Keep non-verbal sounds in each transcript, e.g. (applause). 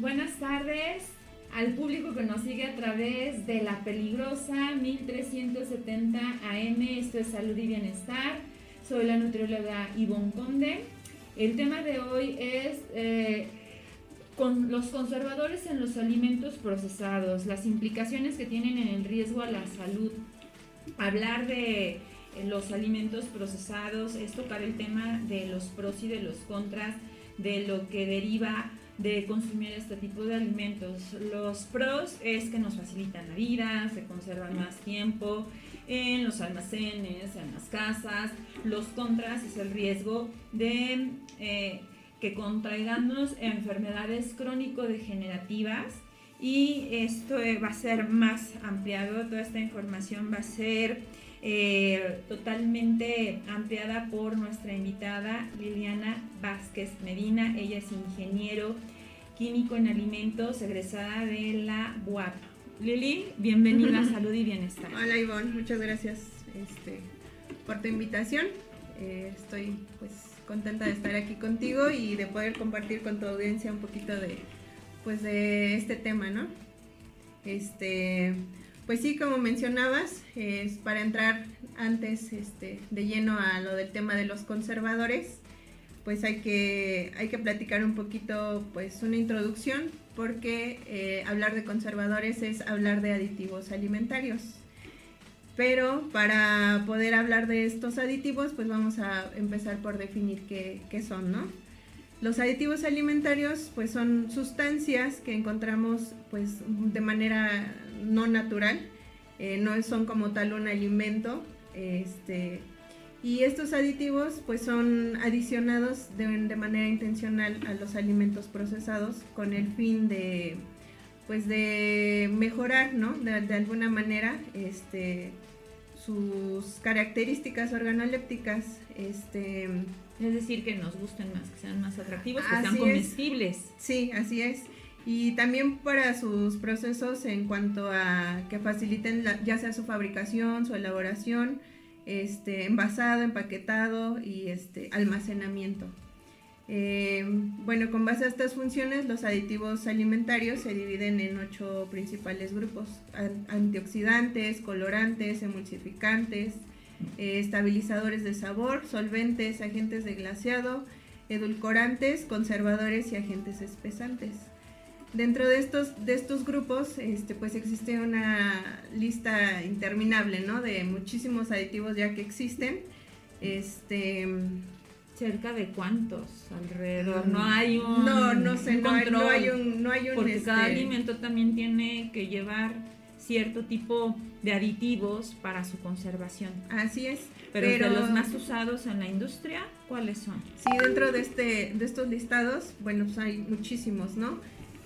Buenas tardes al público que nos sigue a través de la peligrosa 1370 AM. Esto es Salud y Bienestar. Soy la nutrióloga Ivonne Conde. El tema de hoy es eh, con los conservadores en los alimentos procesados, las implicaciones que tienen en el riesgo a la salud. Hablar de eh, los alimentos procesados es tocar el tema de los pros y de los contras, de lo que deriva de consumir este tipo de alimentos. Los pros es que nos facilitan la vida, se conservan más tiempo en los almacenes, en las casas. Los contras es el riesgo de eh, que contraigamos enfermedades crónico-degenerativas y esto va a ser más ampliado, toda esta información va a ser eh, totalmente ampliada por nuestra invitada Liliana Vázquez Medina. Ella es ingeniero químico en alimentos, egresada de la UAP. Lili, bienvenida a (laughs) Salud y Bienestar. Hola Ivonne, muchas gracias este, por tu invitación. Eh, estoy pues contenta de estar aquí contigo y de poder compartir con tu audiencia un poquito de pues de este tema, ¿no? Este, pues sí, como mencionabas, es para entrar antes este, de lleno a lo del tema de los conservadores, pues hay que, hay que platicar un poquito, pues una introducción, porque eh, hablar de conservadores es hablar de aditivos alimentarios. Pero para poder hablar de estos aditivos, pues vamos a empezar por definir qué, qué son, ¿no? Los aditivos alimentarios pues son sustancias que encontramos pues de manera no natural, eh, no son como tal un alimento, este, y estos aditivos pues son adicionados de, manera intencional a los alimentos procesados con el fin de pues de mejorar, ¿no? De, alguna manera, este, sus características organolépticas, este, es decir, que nos gusten más, que sean más atractivos, que sean comestibles. Sí, así es. Y también para sus procesos en cuanto a que faciliten ya sea su fabricación, su elaboración, este, envasado, empaquetado y este, almacenamiento. Eh, bueno, con base a estas funciones, los aditivos alimentarios se dividen en ocho principales grupos: antioxidantes, colorantes, emulsificantes, eh, estabilizadores de sabor, solventes, agentes de glaseado, edulcorantes, conservadores y agentes espesantes. Dentro de estos, de estos grupos, este, pues existe una lista interminable, ¿no? De muchísimos aditivos ya que existen. Este, cerca de cuántos alrededor. No hay un no no sé no, hay, un no hay un porque cada este, alimento también tiene que llevar cierto tipo de aditivos para su conservación. Así es. Pero, de los más usados en la industria, ¿cuáles son? Sí, dentro de, este, de estos listados, bueno, pues hay muchísimos, ¿no?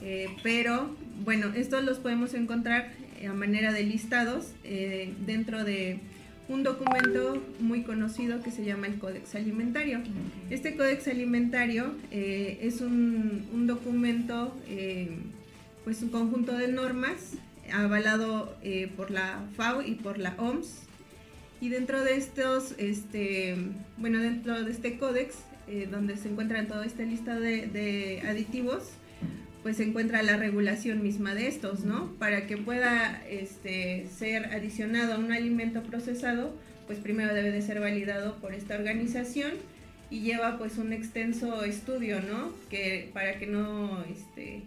Eh, pero, bueno, estos los podemos encontrar a manera de listados eh, dentro de un documento muy conocido que se llama el Códex Alimentario. Este Códex Alimentario eh, es un, un documento, pues un conjunto de normas avalado eh, por la FAO y por la OMS. Y dentro de estos, este, bueno, dentro de este códex, eh, donde se encuentran toda esta lista de, aditivos, pues se encuentra la regulación misma de estos, ¿no? Para que pueda este, ser adicionado a un alimento procesado, pues primero debe de ser validado por esta organización y lleva pues un extenso estudio, ¿no? Que para que no, este,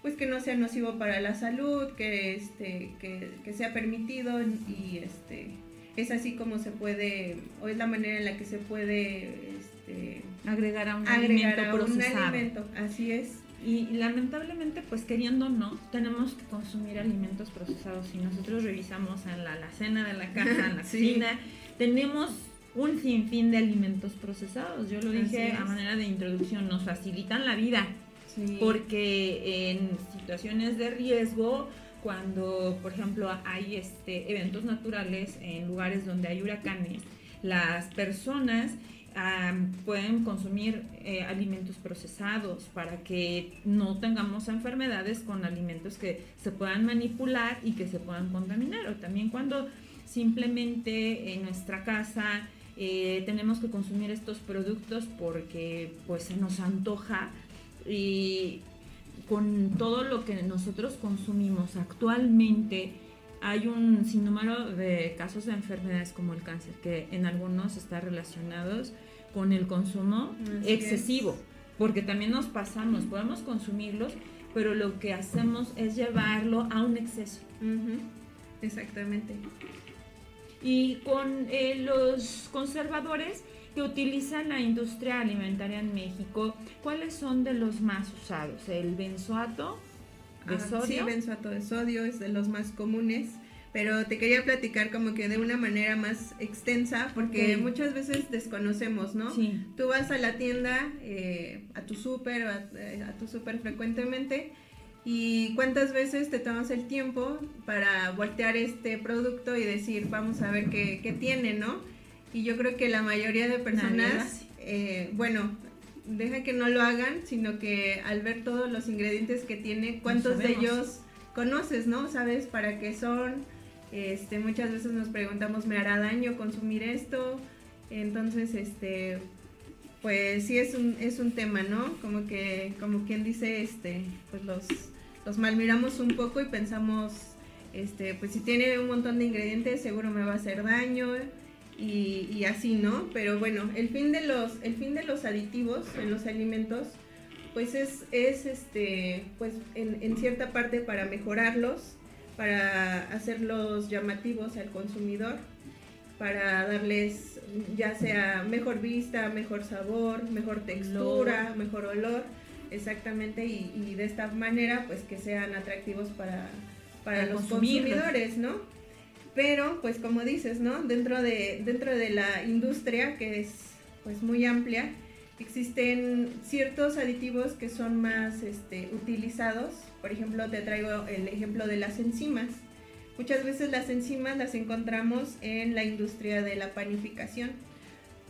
pues que no sea nocivo para la salud, que este, que, sea permitido y este es así como se puede, o es la manera en la que se puede este, agregar a un alimento procesado. así es. Y, lamentablemente, pues queriendo o no, tenemos que consumir alimentos procesados. Si nosotros revisamos en la cena de la (laughs) casa, en la cocina, tenemos un sinfín de alimentos procesados. Yo lo dije a manera de introducción, nos facilitan la vida porque en situaciones de riesgo, cuando por ejemplo hay este, eventos naturales en lugares donde hay huracanes, las personas pueden consumir eh, alimentos procesados para que no tengamos enfermedades con alimentos que se puedan manipular y que se puedan contaminar. O también cuando simplemente en nuestra casa eh, tenemos que consumir estos productos porque pues se nos antoja y con todo lo que nosotros consumimos actualmente, hay un sinnúmero de casos de enfermedades como el cáncer, que en algunos está relacionados con el consumo excesivo, porque también nos pasamos, podemos consumirlos, pero lo que hacemos es llevarlo a un exceso. Exactamente. Y con eh, los conservadores que utilizan la industria alimentaria en México, ¿cuáles son de los más usados? ¿El benzoato de ah, sodio? Sí, benzoato de sodio es de los más comunes pero te quería platicar como que de una manera más extensa, porque muchas veces desconocemos, ¿no? Sí. Tú vas a la tienda, eh, a tu súper, a, eh, a, tu súper frecuentemente, y cuántas veces te tomas el tiempo para voltear este producto y decir, vamos a ver qué, qué tiene, ¿no? Y yo creo que la mayoría de personas, eh, bueno, deja que no lo hagan, sino que al ver todos los ingredientes que tiene, cuántos de ellos conoces, ¿no? Sabes para qué son. Este, muchas veces nos preguntamos, ¿me hará daño consumir esto? Entonces, este, pues sí es un, es un tema, ¿no? Como que, como quien dice, este, pues los, los malmiramos un poco y pensamos, este, pues si tiene un montón de ingredientes, seguro me va a hacer daño y, así, ¿no? Pero bueno, el fin de los, el fin de los aditivos en los alimentos, pues es, es este, pues en, en cierta parte para mejorarlos, para hacerlos llamativos al consumidor, para darles ya sea mejor vista, mejor sabor, mejor textura, mejor olor, exactamente, y, de esta manera pues que sean atractivos para, para los consumidores, ¿no? Pero, pues como dices, ¿no? Dentro de, dentro de la industria, que es pues muy amplia, existen ciertos aditivos que son más este, utilizados. Por ejemplo, te traigo el ejemplo de las enzimas. Muchas veces las enzimas las encontramos en la industria de la panificación.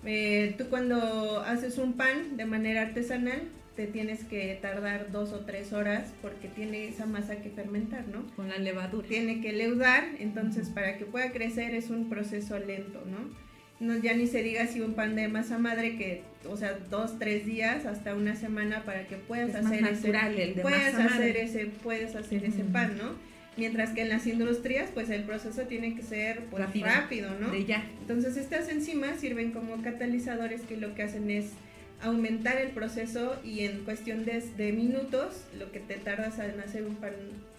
Eh, tú cuando haces un pan de manera artesanal, te tienes que tardar dos o tres horas porque tiene esa masa que fermentar, ¿no? Con la levadura. Tiene que leudar, entonces para que pueda crecer es un proceso lento, ¿no? no ya ni se diga si un pan de masa madre que, o sea, dos, tres días hasta una semana para que puedas hacer ese, puedes hacer ese, puedes hacer ese pan, ¿no? Mientras que en las industrias, pues el proceso tiene que ser pues, rápido, ¿no? De ya. Entonces estas enzimas sirven como catalizadores que lo que hacen es aumentar el proceso y en cuestión de, minutos, lo que te tardas en hacer un pan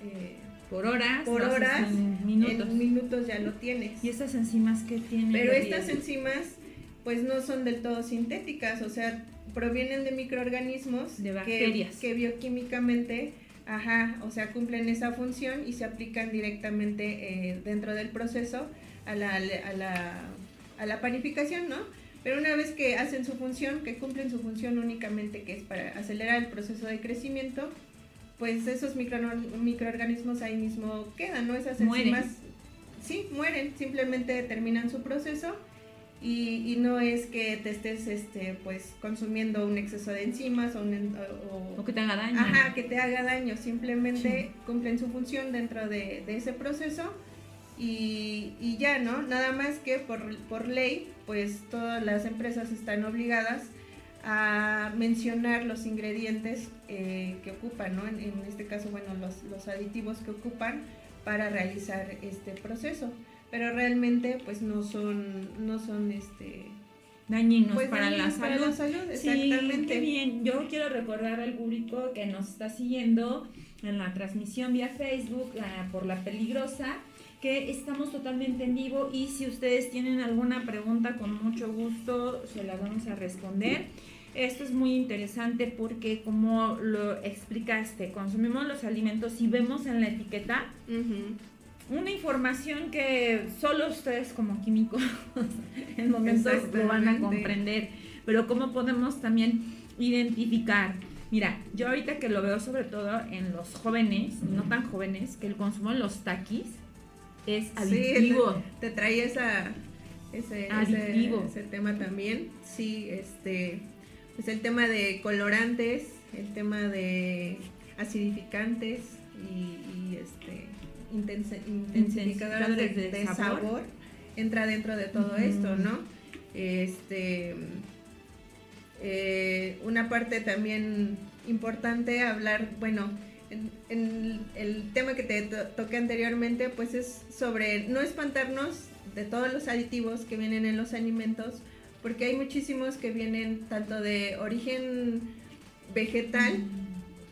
eh, por horas, por horas, en minutos. ya lo tienes. ¿Y estas enzimas qué tienen? Pero estas enzimas pues no son del todo sintéticas, o sea, provienen de microorganismos de bacterias que, bioquímicamente Ajá, o sea, cumplen esa función y se aplican directamente eh, dentro del proceso a la, a, la, a la panificación, ¿no? Pero una vez que hacen su función, que cumplen su función únicamente, que es para acelerar el proceso de crecimiento, pues esos microorganismos ahí mismo quedan, ¿no? Esas enzimas, sí, mueren, simplemente terminan su proceso y, no es que te estés, este, pues, consumiendo un exceso de enzimas o, o, que te haga daño. Ajá, que te haga daño, simplemente cumplen su función dentro de, de ese proceso y, ya, ¿no? Nada más que por, por ley, pues todas las empresas están obligadas a mencionar los ingredientes eh, que ocupan, ¿no? En, este caso, bueno, los, los, aditivos que ocupan para realizar este proceso. Pero realmente, pues no son, no son este dañinos pues, para, la para, la salud. exactamente. qué bien. Yo quiero recordar al público que nos está siguiendo en la transmisión vía Facebook eh, por La Peligrosa que estamos totalmente en vivo y si ustedes tienen alguna pregunta con mucho gusto se la vamos a responder. Esto es muy interesante porque como lo explicaste, consumimos los alimentos y vemos en la etiqueta una información que solo ustedes como químicos (laughs) en momentos lo van a comprender, pero cómo podemos también identificar. Mira, yo ahorita que lo veo sobre todo en los jóvenes, no tan jóvenes, que el consumo de los taquis es adictivo. te, trae esa, ese, ese, tema también. Sí, este, pues el tema de colorantes, el tema de acidificantes y, este, intensificadores de, sabor. entra dentro de todo esto, ¿no? Este Eh, una parte también importante hablar, bueno, en, el tema que te toqué anteriormente, pues es sobre no espantarnos de todos los aditivos que vienen en los alimentos, porque hay muchísimos que vienen tanto de origen vegetal,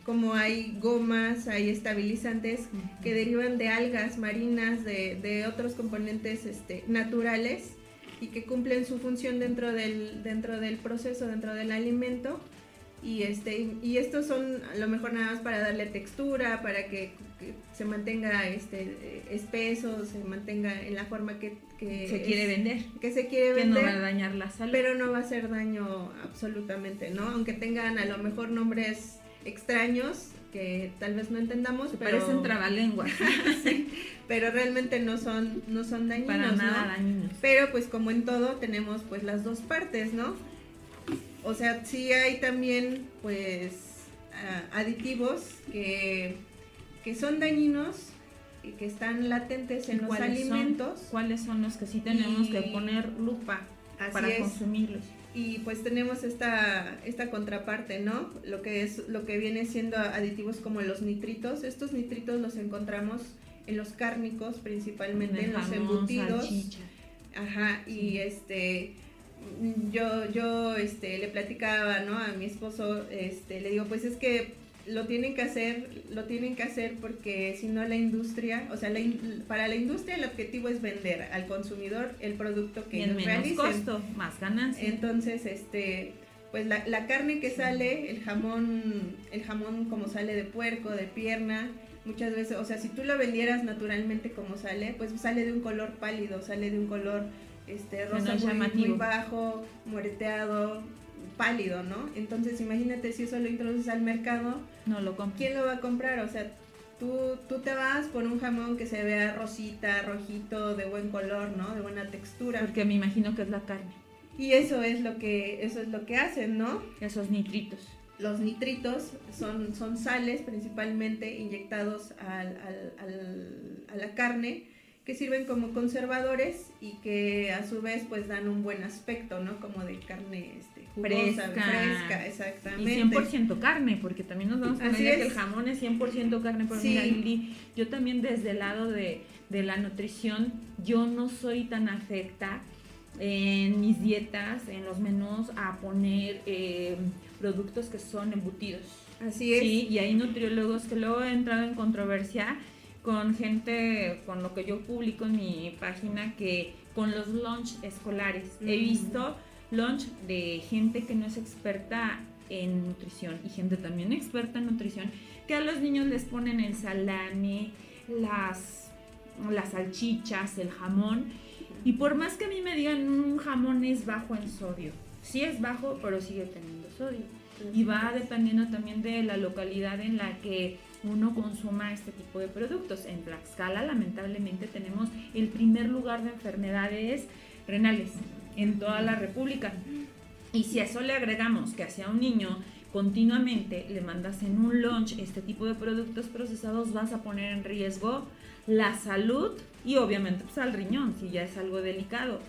como hay gomas, hay estabilizantes que derivan de algas marinas, de, otros componentes este, naturales y que cumplen su función dentro del, dentro del proceso, dentro del alimento. Y, este, y estos son a lo mejor nada más para darle textura, para que, se mantenga este, espeso, se mantenga en la forma que, se quiere vender. Que se quiere vender. Que no va a dañar la salud. Pero no va a hacer daño absolutamente, ¿no? Aunque tengan a lo mejor nombres extraños que tal vez no entendamos, pero parecen trabalenguas. (laughs) pero realmente no son no son dañinos, Para nada dañinos. Pero pues como en todo tenemos pues las dos partes, ¿no? O sea, sí hay también pues aditivos que, que son dañinos y que están latentes en los alimentos. ¿Cuáles son los que sí tenemos que poner lupa para consumirlos? y pues tenemos esta, esta contraparte, ¿no? Lo que es lo que viene siendo aditivos como los nitritos. Estos nitritos los encontramos en los cárnicos, principalmente en, los embutidos. Ajá, y este yo yo este le platicaba, ¿no? A mi esposo este le digo, pues es que lo tienen que hacer, lo tienen que hacer porque si no la industria, o sea, para la industria el objetivo es vender al consumidor el producto que y en menos costo, más ganancia. Entonces, este, pues la, la, carne que sale, el jamón, el jamón como sale de puerco, de pierna, muchas veces, o sea, si tú lo vendieras naturalmente como sale, pues sale de un color pálido, sale de un color este rosa muy, muy bajo, moreteado, pálido, ¿no? Entonces imagínate si eso lo introduces al mercado, no lo ¿quién lo va a comprar? O sea, tú, tú te vas por un jamón que se vea rosita, rojito, de buen color, ¿no? De buena textura. Porque me imagino que es la carne. Y eso es lo que, eso es lo que hacen, ¿no? Esos nitritos. Los nitritos son, son sales principalmente inyectados al, al, a la carne que sirven como conservadores y que a su vez pues dan un buen aspecto, ¿no? Como de carne este, jugosa, fresca, exactamente. Y 100% carne, porque también nos damos cuenta que el jamón es 100% carne. Pero sí. yo también desde el lado de, la nutrición, yo no soy tan afecta en mis dietas, en los menús, a poner eh, productos que son embutidos. Así es. Sí, y hay nutriólogos que luego han entrado en controversia con gente, con lo que yo publico en mi página, que con los lunch escolares. He visto lunch de gente que no es experta en nutrición y gente también experta en nutrición, que a los niños les ponen el salami, las, las salchichas, el jamón. Y por más que a mí me digan un jamón es bajo en sodio, sí es bajo, pero sigue teniendo sodio. Y va dependiendo también de la localidad en la que uno consuma este tipo de productos. En Tlaxcala, lamentablemente, tenemos el primer lugar de enfermedades renales en toda la República. Y si a eso le agregamos que hacia un niño continuamente le mandas en un lunch este tipo de productos procesados, vas a poner en riesgo la salud y obviamente pues, al riñón, si ya es algo delicado.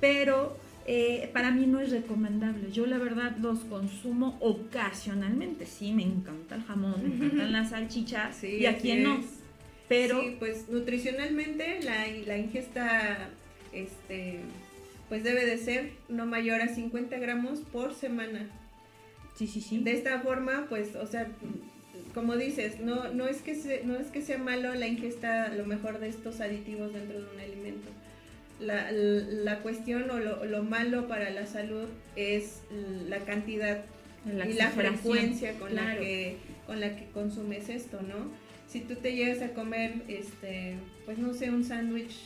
Pero eh, para mí no es recomendable. Yo la verdad los consumo ocasionalmente. Sí, me encanta el jamón, me encantan las salchichas y a quién no. Pero sí, pues nutricionalmente la, la, ingesta este pues debe de ser no mayor a 50 gramos por semana. Sí, sí, sí. De esta forma, pues, o sea, como dices, no, no, es que no es que sea malo la ingesta a lo mejor de estos aditivos dentro de un alimento la, la cuestión o lo, malo para la salud es la cantidad y la frecuencia con la que con la que consumes esto, ¿no? Si tú te llegas a comer, este, pues no sé, un sándwich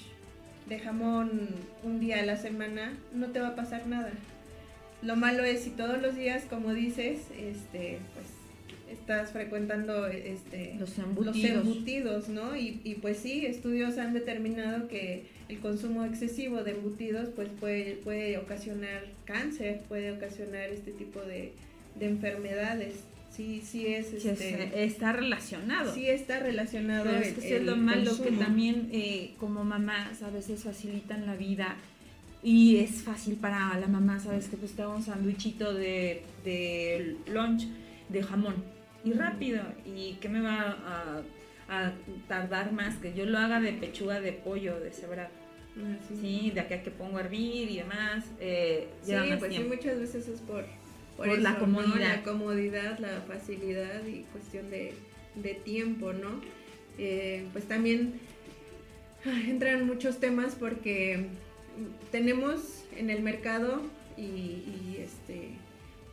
de jamón un día a la semana, no te va a pasar nada. Lo malo es si todos los días, como dices, este, pues estás frecuentando este, los, embutidos. ¿no? Y, y, pues sí, estudios han determinado que el consumo excesivo de embutidos pues puede, puede ocasionar cáncer, puede ocasionar este tipo de, enfermedades. Sí, sí es, este, está relacionado. Sí está relacionado. es que es lo malo que también eh, como mamás a veces facilitan la vida y es fácil para la mamá, ¿sabes? Que pues te hago un sándwichito de, de lunch de jamón y rápido. ¿Y qué me va a, a tardar más? Que yo lo haga de pechuga de pollo de cebra. Ah, Sí, de acá que pongo a hervir y demás. Eh, Sí, pues sí, muchas veces es por, Por eso, la ¿no? comodidad. La comodidad, la facilidad y cuestión de, de tiempo, ¿no? Eh, pues también ah, entran muchos temas porque tenemos en el mercado y, y, este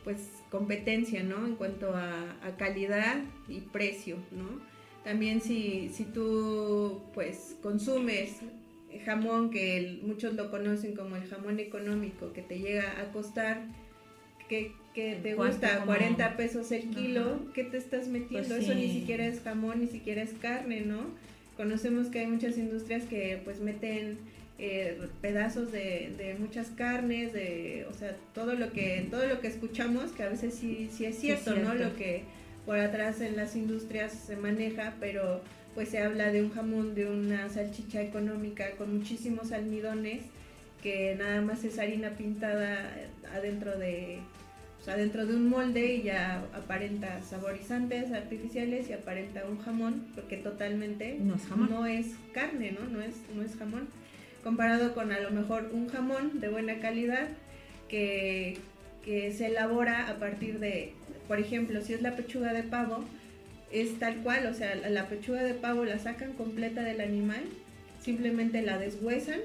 pues competencia, ¿no? En cuanto a, a calidad y precio, ¿no? También si, si tú pues consumes jamón que el- muchos lo conocen como el jamón económico que te llega a costar que, que te gusta Como- 40 pesos el kilo, Ajá. ¿qué te estás metiendo? Pues Eso ni siquiera es jamón, ni siquiera es carne, ¿no? Conocemos que hay muchas industrias que pues meten eh, pedazos de, de muchas carnes, de, o sea, todo lo que todo lo que escuchamos, que a veces sí, sí es cierto, ¿no? cierto. Lo que por atrás en las industrias se maneja, pero pues se habla de un jamón, de una salchicha económica con muchísimos almidones, que nada más es harina pintada adentro de, o sea, dentro de un molde y ya aparenta saborizantes artificiales y aparenta un jamón, porque totalmente No es jamón. no es carne, ¿no? No es, no es jamón. Comparado con a lo mejor un jamón de buena calidad que, que se elabora a partir de, por ejemplo, si es la pechuga de pavo, es tal cual, o sea, la, pechuga de pavo la sacan completa del animal, simplemente la deshuesan,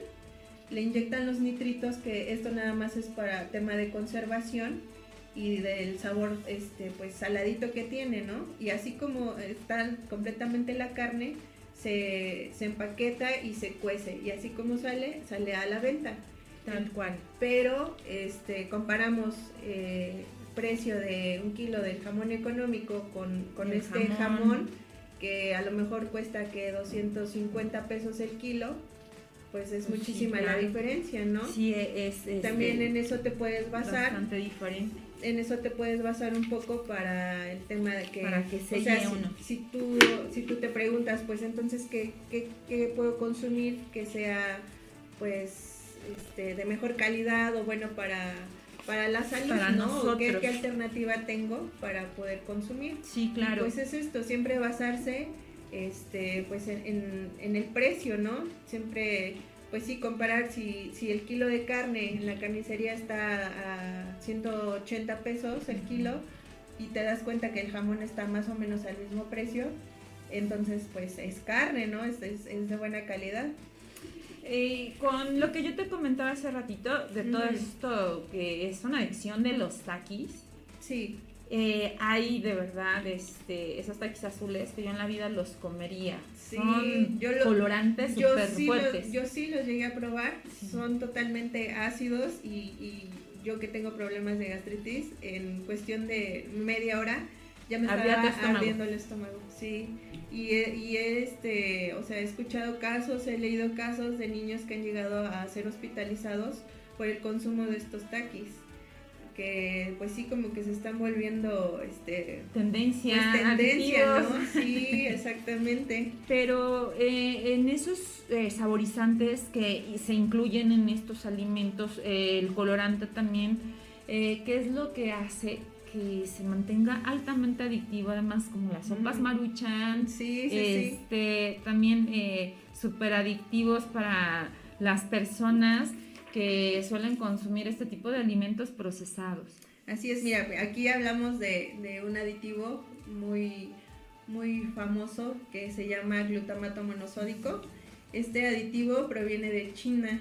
le inyectan los nitritos, que esto nada más es para tema de conservación y del sabor este pues saladito que tiene, ¿no? Y así como está completamente la carne, se, se empaqueta y se cuece y así como sale, sale a la venta. Tal cual. Pero este comparamos eh, precio de un kilo del jamón económico con, con este jamón. jamón. que a lo mejor cuesta que 250 pesos el kilo, pues es Pues sí, muchísima la diferencia, ¿no? Sí, es, es, También eh, en eso te puedes basar bastante diferente. En eso te puedes basar un poco para el tema de que Para que se o sea, llene si, uno. si tú si tú te preguntas pues entonces qué, qué, qué puedo consumir que sea pues este de mejor calidad o bueno para para la salud Para no ¿O qué, nosotros. qué alternativa tengo para poder consumir Sí, Y, claro. pues es esto siempre basarse este pues en, en- en el precio no siempre pues sí comparar si, si el kilo de carne en la carnicería está a 180 pesos el kilo y te das cuenta que el jamón está más o menos al mismo precio entonces pues es carne no es, es, es de buena calidad. Eh, con lo que yo te comentaba hace ratito, de todo esto que es una adicción de los taquis, sí eh, hay de verdad este, esos taquis azules que yo en la vida los comería. Sí, Son yo lo- colorantes yo súper sí, fuertes. los, yo sí los llegué a probar, Sí. son totalmente ácidos y, y yo que tengo problemas de gastritis, en cuestión de media hora ya me Ardía tu estaba ardiendo el estómago, sí. Y, y este, o sea, he escuchado casos, he leído casos de niños que han llegado a ser hospitalizados por el consumo de estos taquis, que pues sí como que se están volviendo, este, tendencia, pues tendencia, adictivos. ¿no? (laughs) Sí, exactamente. Pero eh, en esos eh, saborizantes que se incluyen en estos alimentos, eh, el colorante también, eh, ¿qué es lo que hace que se mantenga altamente adictivo? Además, como las sopas Mm. maruchan, Sí, sí, sí. este, también eh, súper adictivos para las personas que suelen consumir este tipo de alimentos procesados. Así es, mira, aquí hablamos de, un aditivo muy, muy famoso que se llama glutamato monosódico. Este aditivo proviene de China.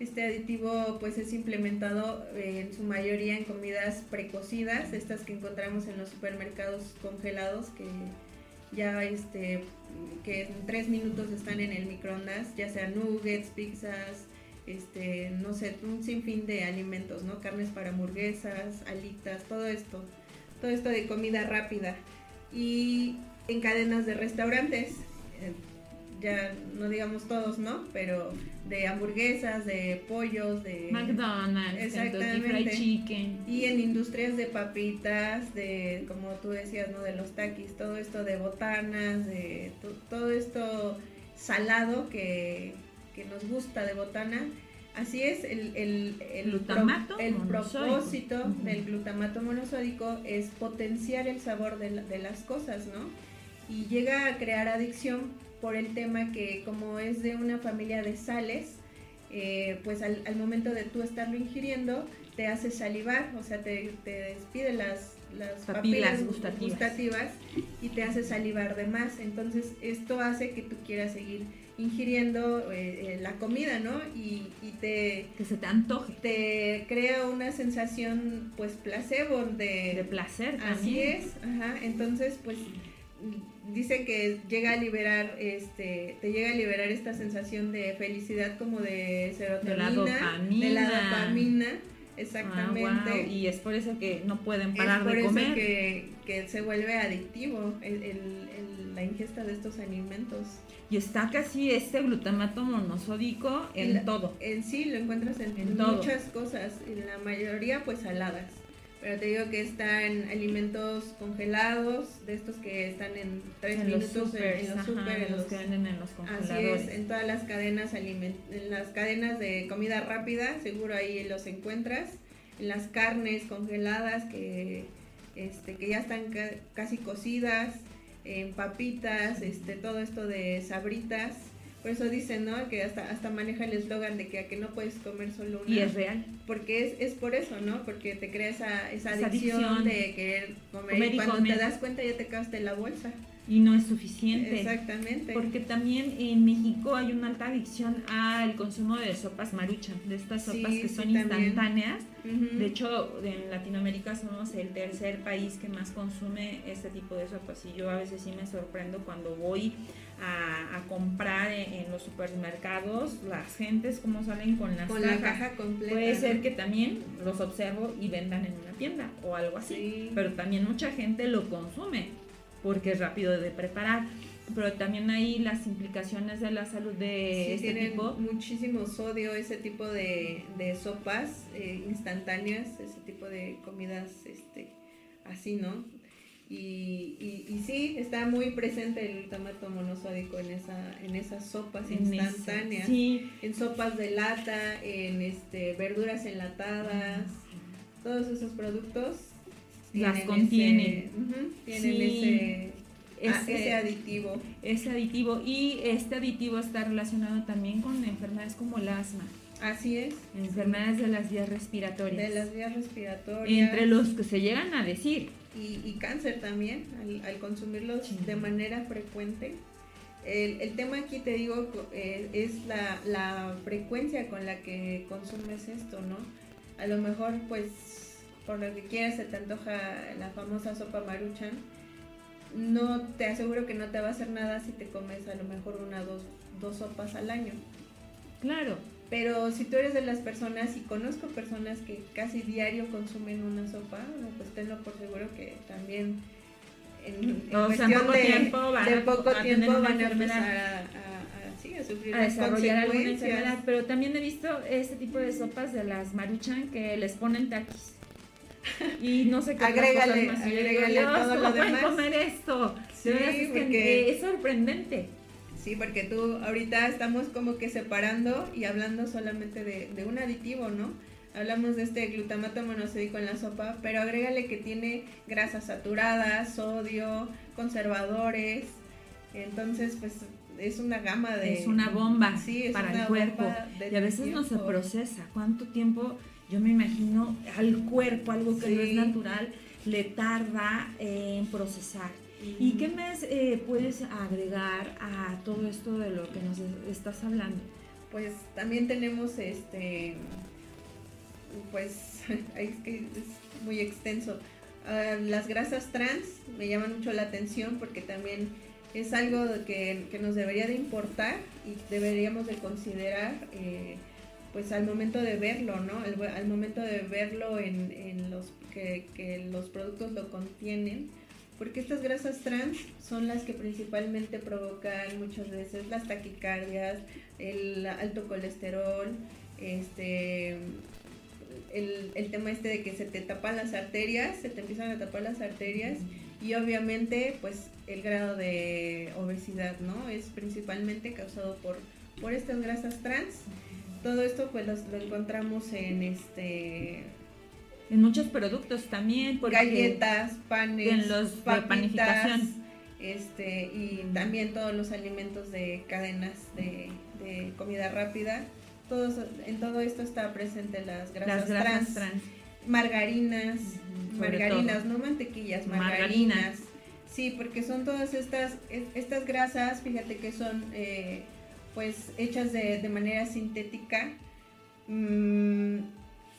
Este aditivo pues es implementado en su mayoría en comidas precocidas, estas que encontramos en los supermercados congelados que ya este que en tres minutos están en el microondas, ya sea nuggets, pizzas, este, no sé, un sinfín de alimentos, ¿no? Carnes para hamburguesas, alitas, todo esto, todo esto de comida rápida. Y en cadenas de restaurantes, eh, ya no digamos todos, ¿no? Pero de hamburguesas, de pollos, de... McDonald's, Kentucky Fried Exactamente. Chicken. Y en industrias de papitas, de, como tú decías, ¿no? De los taquis, todo esto de botanas, de to- todo esto salado que, que nos gusta de botana, Así es, el, el, el, Glutamato el propósito del glutamato monosódico es potenciar el sabor de, la- de las cosas, ¿no? Y llega a crear adicción por el tema que como es de una familia de sales, eh, pues al, al momento de tú estarlo ingiriendo, te hace salivar, o sea, te, te despide las, las Papilas papilas, gustativas. gustativas y te hace salivar de más. Entonces, esto hace que tú quieras seguir ingiriendo eh, eh, la comida, ¿no? Y, y te, Que se te antoje. te crea una sensación, pues, placebo de... De placer Así también. es, ajá. Entonces, pues, dice que llega a liberar, este, te llega a liberar esta sensación de felicidad como de serotonina, dopamina. de la dopamina, Ah, exactamente. guau, Y es por eso que no pueden Es parar por de eso comer. que, que se vuelve adictivo el- el- el- la ingesta de estos alimentos. Y está casi este glutamato monosódico en La- todo. En sí lo encuentras en, En en muchas cosas, en la mayoría pues saladas. Pero te digo que están alimentos congelados, de estos que están en tres En los minutos en- supers, en, los ajá, super, en los los- que venden en los Así congeladores. es, en todas las cadenas aliment en las cadenas de comida rápida, seguro ahí los encuentras, en las carnes congeladas que este que ya están ca- casi cocidas, en papitas, este todo esto de sabritas. Por eso dicen, ¿no? Que hasta hasta maneja el eslogan de que a que no puedes comer solo una. Y es real. Porque es, es por eso, ¿no? Porque te crea esa, esa Esa adicción, adicción. de querer comer, Comer y y cuando comer. te das cuenta ya te acabaste la bolsa. Y no es suficiente. Exactamente. Porque también en México hay una alta adicción al consumo de sopas maruchan, de estas sopas Sí, que son instantáneas. De hecho, en Latinoamérica somos el tercer país que más consume este tipo de sopas y yo a veces sí me sorprendo cuando voy a, a comprar en, en los supermercados, las gentes cómo salen con las con la caja completa. Puede ser que también los observo y vendan en una tienda o algo así, Sí. pero también mucha gente lo consume porque es rápido de preparar. Pero también hay las implicaciones de la salud de Sí, este tienen tipo. muchísimo sodio ese tipo de, de sopas eh, instantáneas, ese tipo de comidas este, así, ¿no? Y, y, y sí, está muy presente el glutamato monosódico en, esa, en esas sopas en instantáneas, Sí, en sopas de lata, en este, verduras enlatadas, todos esos productos Las tienen contienen. ese- ujú, tienen Sí. ese, ah, ese- ese aditivo. ese aditivo y este aditivo está relacionado también con enfermedades como el asma, Así es. enfermedades de las vías respiratorias. De las vías respiratorias. Entre los que se llegan a decir, y, y cáncer también, al, al consumirlos Sí. de manera frecuente. El, el tema aquí, te digo, eh, es la, la frecuencia con la que consumes esto, ¿no? A lo mejor, pues, por lo que quieras, se te antoja la famosa sopa maruchan. No, te aseguro que no te va a hacer nada si te comes a lo mejor una o dos, dos sopas al año. claro, Pero si tú eres de las personas, y conozco personas que casi diario consumen una sopa, pues tenlo por seguro que también en, en O sea, en cuestión poco de, tiempo van de poco a tiempo van a empezar a, sí, a sufrir a desarrollar alguna enfermedad. Pero también he visto este tipo de sopas de las maruchan que les ponen taquis. Y no sé qué Agrégale, más. Agrégale "Dios, todo ¿cómo lo demás?" comer esto? Sí, De es que porque- es sorprendente. Sí, porque tú ahorita estamos como que separando y hablando solamente de, de un aditivo, ¿no? Hablamos de este glutamato monosódico en la sopa, pero agrégale que tiene grasas saturadas, sodio, conservadores. Entonces, pues es una gama de... es una bomba Sí, es para una el cuerpo. Y a veces no se procesa. ¿Cuánto tiempo? Yo me imagino al cuerpo, algo que no es natural, le tarda en procesar. ¿Y qué más eh, puedes agregar a todo esto de lo que nos estás hablando? Pues también tenemos este, pues (laughs) es que es muy extenso. Ah, las grasas trans me llaman mucho la atención porque también es algo que, que nos debería de importar y deberíamos de considerar eh, pues al momento de verlo, ¿no? Al, momento de verlo en, en los que, que los productos lo contienen. Porque estas grasas trans son las que principalmente provocan muchas veces las taquicardias, el alto colesterol, este el, el tema este de que se te tapan las arterias, se te empiezan a tapar las arterias y obviamente pues el grado de obesidad, ¿no? Es principalmente causado por, por estas grasas trans todo esto pues los- lo encontramos en este En muchos productos también. porque- galletas, panes, en los de papitas, panificación. este y también todos los alimentos de cadenas de, de comida rápida. Todos, en todo esto está presente las grasas, Las grasas trans, trans. margarinas, sobre margarinas, todo. no mantequillas, Margarinas. margarinas. Sí, porque son todas estas es- estas grasas, fíjate que son eh, pues hechas de, de manera sintética. mm,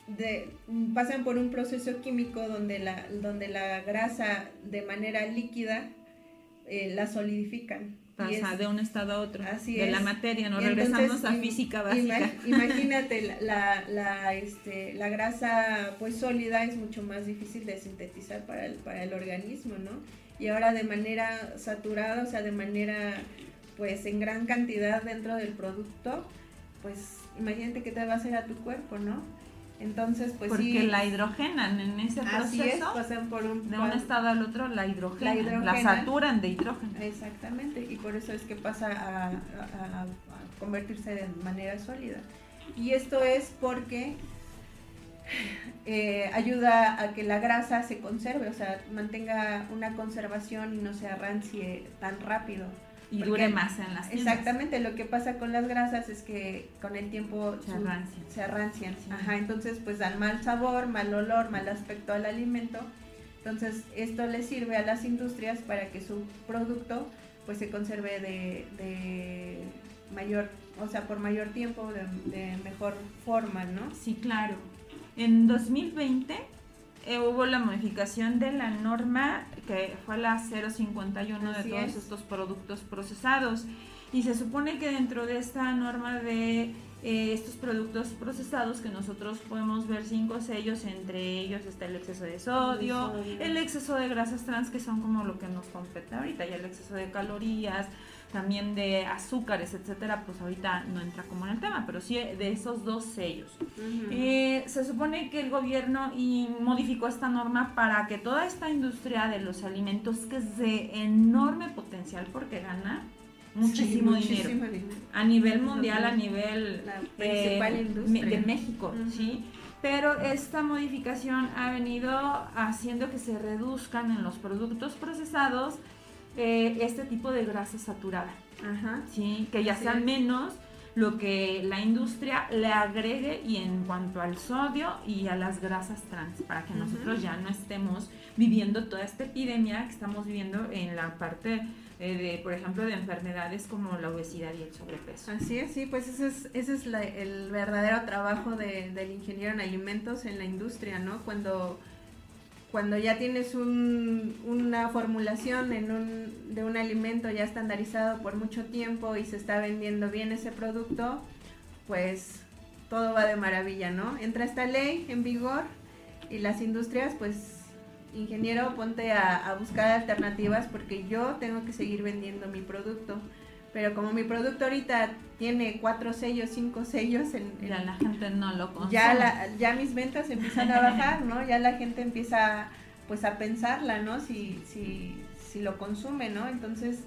de- pasan por un proceso químico donde la, donde la grasa de manera líquida eh, la solidifican. Pasa es- de un estado a otro. Así de es. la materia, nos entonces, regresamos a física básica. (laughs) Imagínate, la, la, la, este, la grasa pues sólida es mucho más difícil de sintetizar para el, para el organismo, ¿no? Y ahora de manera saturada, o sea, de manera pues en gran cantidad dentro del producto, pues imagínate qué te va a hacer a tu cuerpo, ¿no? Entonces, pues porque sí. la hidrogenan en ese así es, proceso. pasan por un... de un estado al otro la hidrogenan, la, hidrogenan. saturan de hidrógeno. Exactamente, y por eso es que pasa a, a- a- a convertirse de manera sólida. Y esto es porque eh, ayuda a que la grasa se conserve, o sea, mantenga una conservación y no se arrancie tan rápido. Y Porque- dure más en las tiendas. Exactamente, lo que pasa con las grasas es que con el tiempo Se arrancian. se arrancian. Sí. Ajá, entonces pues dan mal sabor, mal olor, mal aspecto al alimento. Entonces esto le sirve a las industrias para que su producto pues se conserve de, de mayor, o sea, por mayor tiempo, de, de mejor forma, ¿no? Sí, claro. En 2020 eh, hubo la modificación de la norma que fue la 051 de todos es. estos productos procesados. Y se supone que dentro de esta norma de eh, estos productos procesados que nosotros podemos ver cinco sellos, entre ellos está el exceso de sodio, De sodio. el exceso de grasas trans que son como lo que nos compete ahorita, y el exceso de calorías, también de azúcares, etcétera, pues ahorita no entra como en el tema, pero sí de esos dos sellos. Ujú. Eh, se supone que el gobierno y modificó esta norma para que toda esta industria de los alimentos, que es de enorme potencial porque gana muchísimo, Sí, dinero muchísimo dinero. a nivel mundial, a nivel eh, de México, Ujú. ¿sí? Pero esta modificación ha venido haciendo que se reduzcan en los productos procesados eh, este tipo de grasa saturada, Ajá. ¿sí? Que ya sea menos lo que la industria le agregue y en cuanto al sodio y a las grasas trans, para que nosotros ya no estemos viviendo toda esta epidemia que estamos viviendo en la parte eh, de, por ejemplo, de enfermedades como la obesidad y el sobrepeso. Así es, sí, pues ese es, ese es la- el verdadero trabajo de- del ingeniero en alimentos en la industria, ¿no? Cuando, cuando ya tienes un- una formulación en un, de un alimento ya estandarizado por mucho tiempo y se está vendiendo bien ese producto, pues todo va de maravilla, ¿no? Entra esta ley en vigor y las industrias, pues, ingeniero, ponte a, a buscar alternativas porque yo tengo que seguir vendiendo mi producto. Pero como mi producto ahorita tiene cuatro sellos, cinco sellos, en, en- Ya la gente no lo consume. ya, la, ya mis ventas empiezan a bajar, ¿no? Ya la gente empieza pues a pensarla, ¿no? Si, si, si lo consume, ¿no? Entonces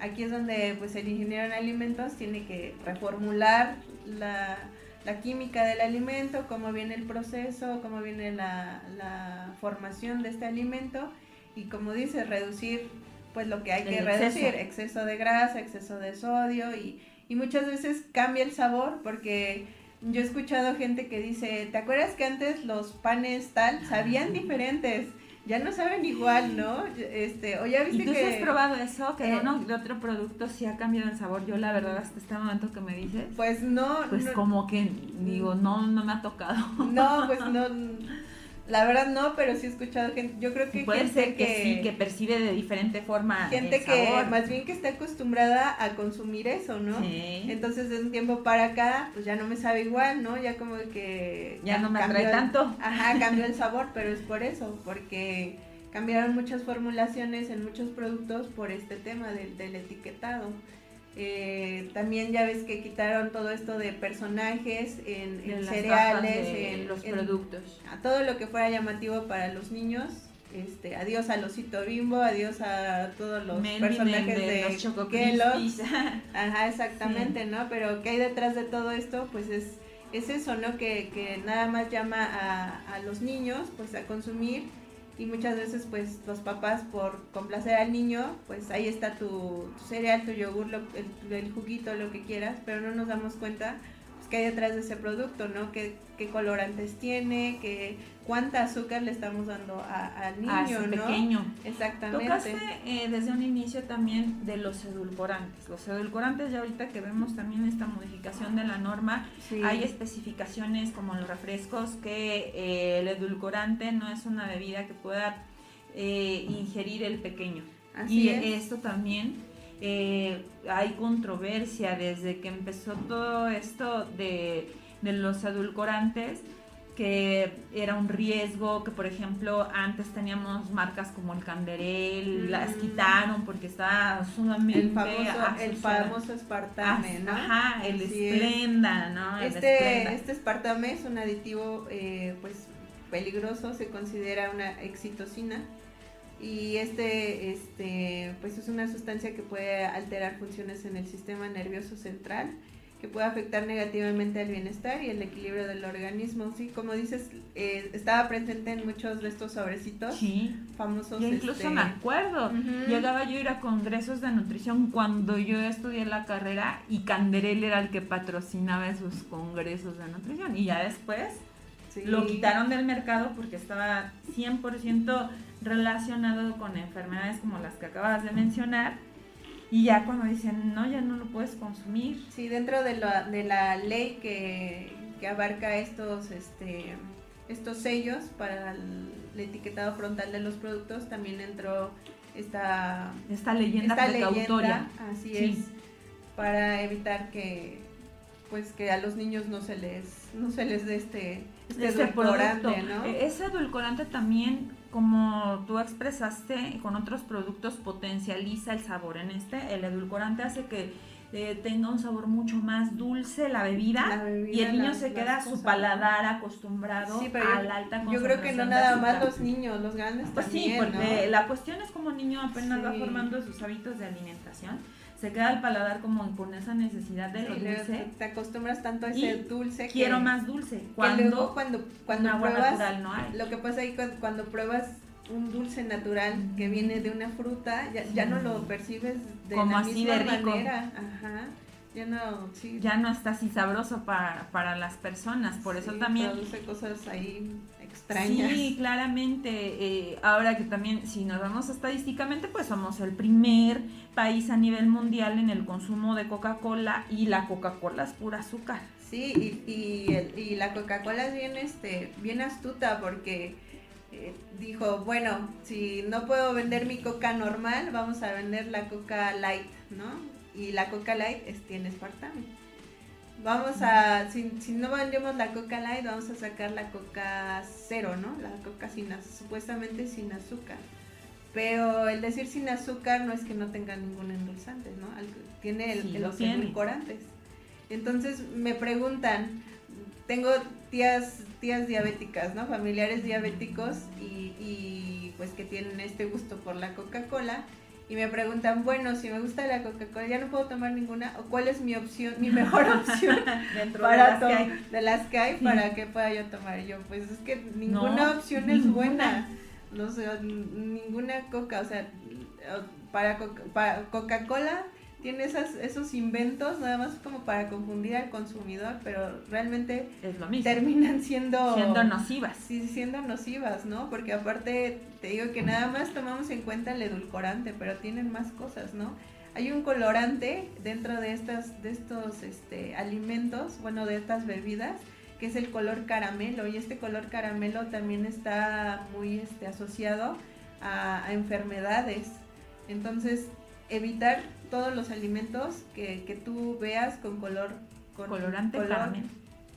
aquí es donde pues el ingeniero en alimentos tiene que reformular la, la química del alimento, cómo viene el proceso, cómo viene la, la formación de este alimento y como dice, reducir pues lo que hay que reducir, exceso de grasa, exceso de sodio y, y muchas veces cambia el sabor porque yo he escuchado gente que dice, ¿te acuerdas que antes los panes tal sabían diferentes? Ya no saben igual, ¿no? Este, o ya ¿Y viste tú sí que has probado eso? Que eh, otro producto sí ha cambiado el sabor. Yo la verdad hasta este momento que me dices, pues no, pues no, como que digo, no, no me ha tocado. no, pues (laughs) no, la verdad no, pero sí he escuchado gente, yo creo que Puede gente ser que, sí, que percibe de diferente forma gente el que sabor. más bien que está acostumbrada a consumir eso, ¿no? Sí. Entonces de un tiempo para acá, pues ya no me sabe igual, ¿no? Ya como que... Ya no me atrae el- tanto. Ajá, cambió el (laughs) sabor, pero es por eso, porque cambiaron muchas formulaciones en muchos productos por este tema del, del etiquetado. Eh, también ya ves que quitaron todo esto de personajes en, cereales, de en los en- productos. a todo lo que fuera llamativo para los niños. Este, adiós al osito bimbo, adiós a todos los personajes de, de, los Kellogg's. (laughs) Ajá, exactamente, ¿no? Pero ¿qué hay detrás de todo esto? Pues es es eso, ¿no? Que, que nada más llama a, a, los niños pues a consumir y muchas veces pues los papás por complacer al niño pues ahí está tu, cereal, tu yogur, el, el, juguito, lo que quieras, pero no nos damos cuenta pues, que hay detrás de ese producto, ¿no? ¿Qué, qué colorantes tiene, qué, cuánta azúcar le estamos dando al niño, a pequeño. Exactamente. Tocaste eh, desde un inicio también de los edulcorantes. Los edulcorantes, ya ahorita que vemos también esta modificación de la norma, hay especificaciones como los refrescos que eh, el edulcorante no es una bebida que pueda eh, ingerir el pequeño. y esto también hay controversia desde que empezó todo esto de, de los edulcorantes que era un riesgo, que por ejemplo antes teníamos marcas como el Canderel, las mm. quitaron porque estaba sumamente el famoso, el famoso espartame, ¿no? Ajá, el esplenda, ¿no? este, este espartame es un aditivo eh, pues peligroso, se considera una excitocina y este, este pues es una sustancia que puede alterar funciones en el sistema nervioso central que puede afectar negativamente al bienestar y el equilibrio del organismo. Sí, como dices, eh, estaba presente en muchos de estos sobrecitos famosos. Yo incluso este, me acuerdo, llegaba yo a ir a congresos de nutrición cuando yo estudié la carrera y Canderel era el que patrocinaba esos congresos de nutrición y ya después lo quitaron del mercado porque estaba 100% relacionado con enfermedades como las que acabas de mencionar y ya cuando dicen, no, ya no lo puedes consumir. Sí, dentro de la, de la ley que, abarca estos, este, estos sellos para el, etiquetado frontal de los productos, también entró esta, esta leyenda esta precautoria. así es, para evitar que pues que a los niños no se les no se les dé este este, este edulcorante, ¿no? E-, ese edulcorante también como tú expresaste, con otros productos potencializa el sabor. En este, el edulcorante hace que eh, tenga un sabor mucho más dulce la bebida, y el niño se queda a su paladar acostumbrado a la alta concentración Yo creo que no nada más los niños, los grandes pues también, sí, porque la cuestión es como un niño apenas va formando sus hábitos de alimentación se queda el paladar como con esa necesidad de lo dulce. Te acostumbras tanto a ese dulce. Quiero más dulce. Cuando, cuando, cuando pruebas, no hay. lo que pasa ahí cuando, pruebas un dulce natural que viene de una fruta, ya, ya no lo percibes de como la así misma de rico. manera. Ajá. Ya no, sí. ya no está así sabroso para, para las personas, por eso también... Produce cosas ahí extrañas. Sí, claramente. Eh, ahora que también, si nos vamos estadísticamente, pues somos el primer país a nivel mundial en el consumo de Coca-Cola y la Coca-Cola es pura azúcar. Sí, y, y, y la Coca-Cola es bien, este, bien astuta porque eh, dijo, bueno, si no puedo vender mi Coca normal, vamos a vender la Coca Light, ¿no? Y la Coca Light es, tiene espartame vamos a, si, si, no vendemos la Coca Light, vamos a sacar la Coca Cero, ¿no? La Coca sin, supuestamente sin azúcar. Pero el decir sin azúcar no es que no tenga ningún endulzante, ¿no? Tiene el, los edulcorantes. Entonces me preguntan, tengo tías, tías diabéticas, ¿no? Familiares diabéticos y, y pues que tienen este gusto por la Coca-Cola y me preguntan, bueno, si me gusta la Coca-Cola, ya no puedo tomar ninguna, o cuál es mi opción, mi mejor (laughs) opción Dentro para de, las que hay. de las que hay para que pueda yo tomar. yo, pues es que ninguna opción es buena. No sé, ninguna coca, o sea, para Coca-Cola tiene esas, esos inventos nada más como para confundir al consumidor, pero realmente es lo mismo. terminan siendo, siendo nocivas. Sí, siendo nocivas, ¿no? Porque aparte te digo que nada más tomamos en cuenta el edulcorante, pero tienen más cosas, ¿no? Hay un colorante dentro de estas de estos este, alimentos, bueno, de estas bebidas, que es el color caramelo y este color caramelo también está muy este, asociado a, a enfermedades. Entonces, evitar todos los alimentos que, que tú veas con color con colorante color, caramelo.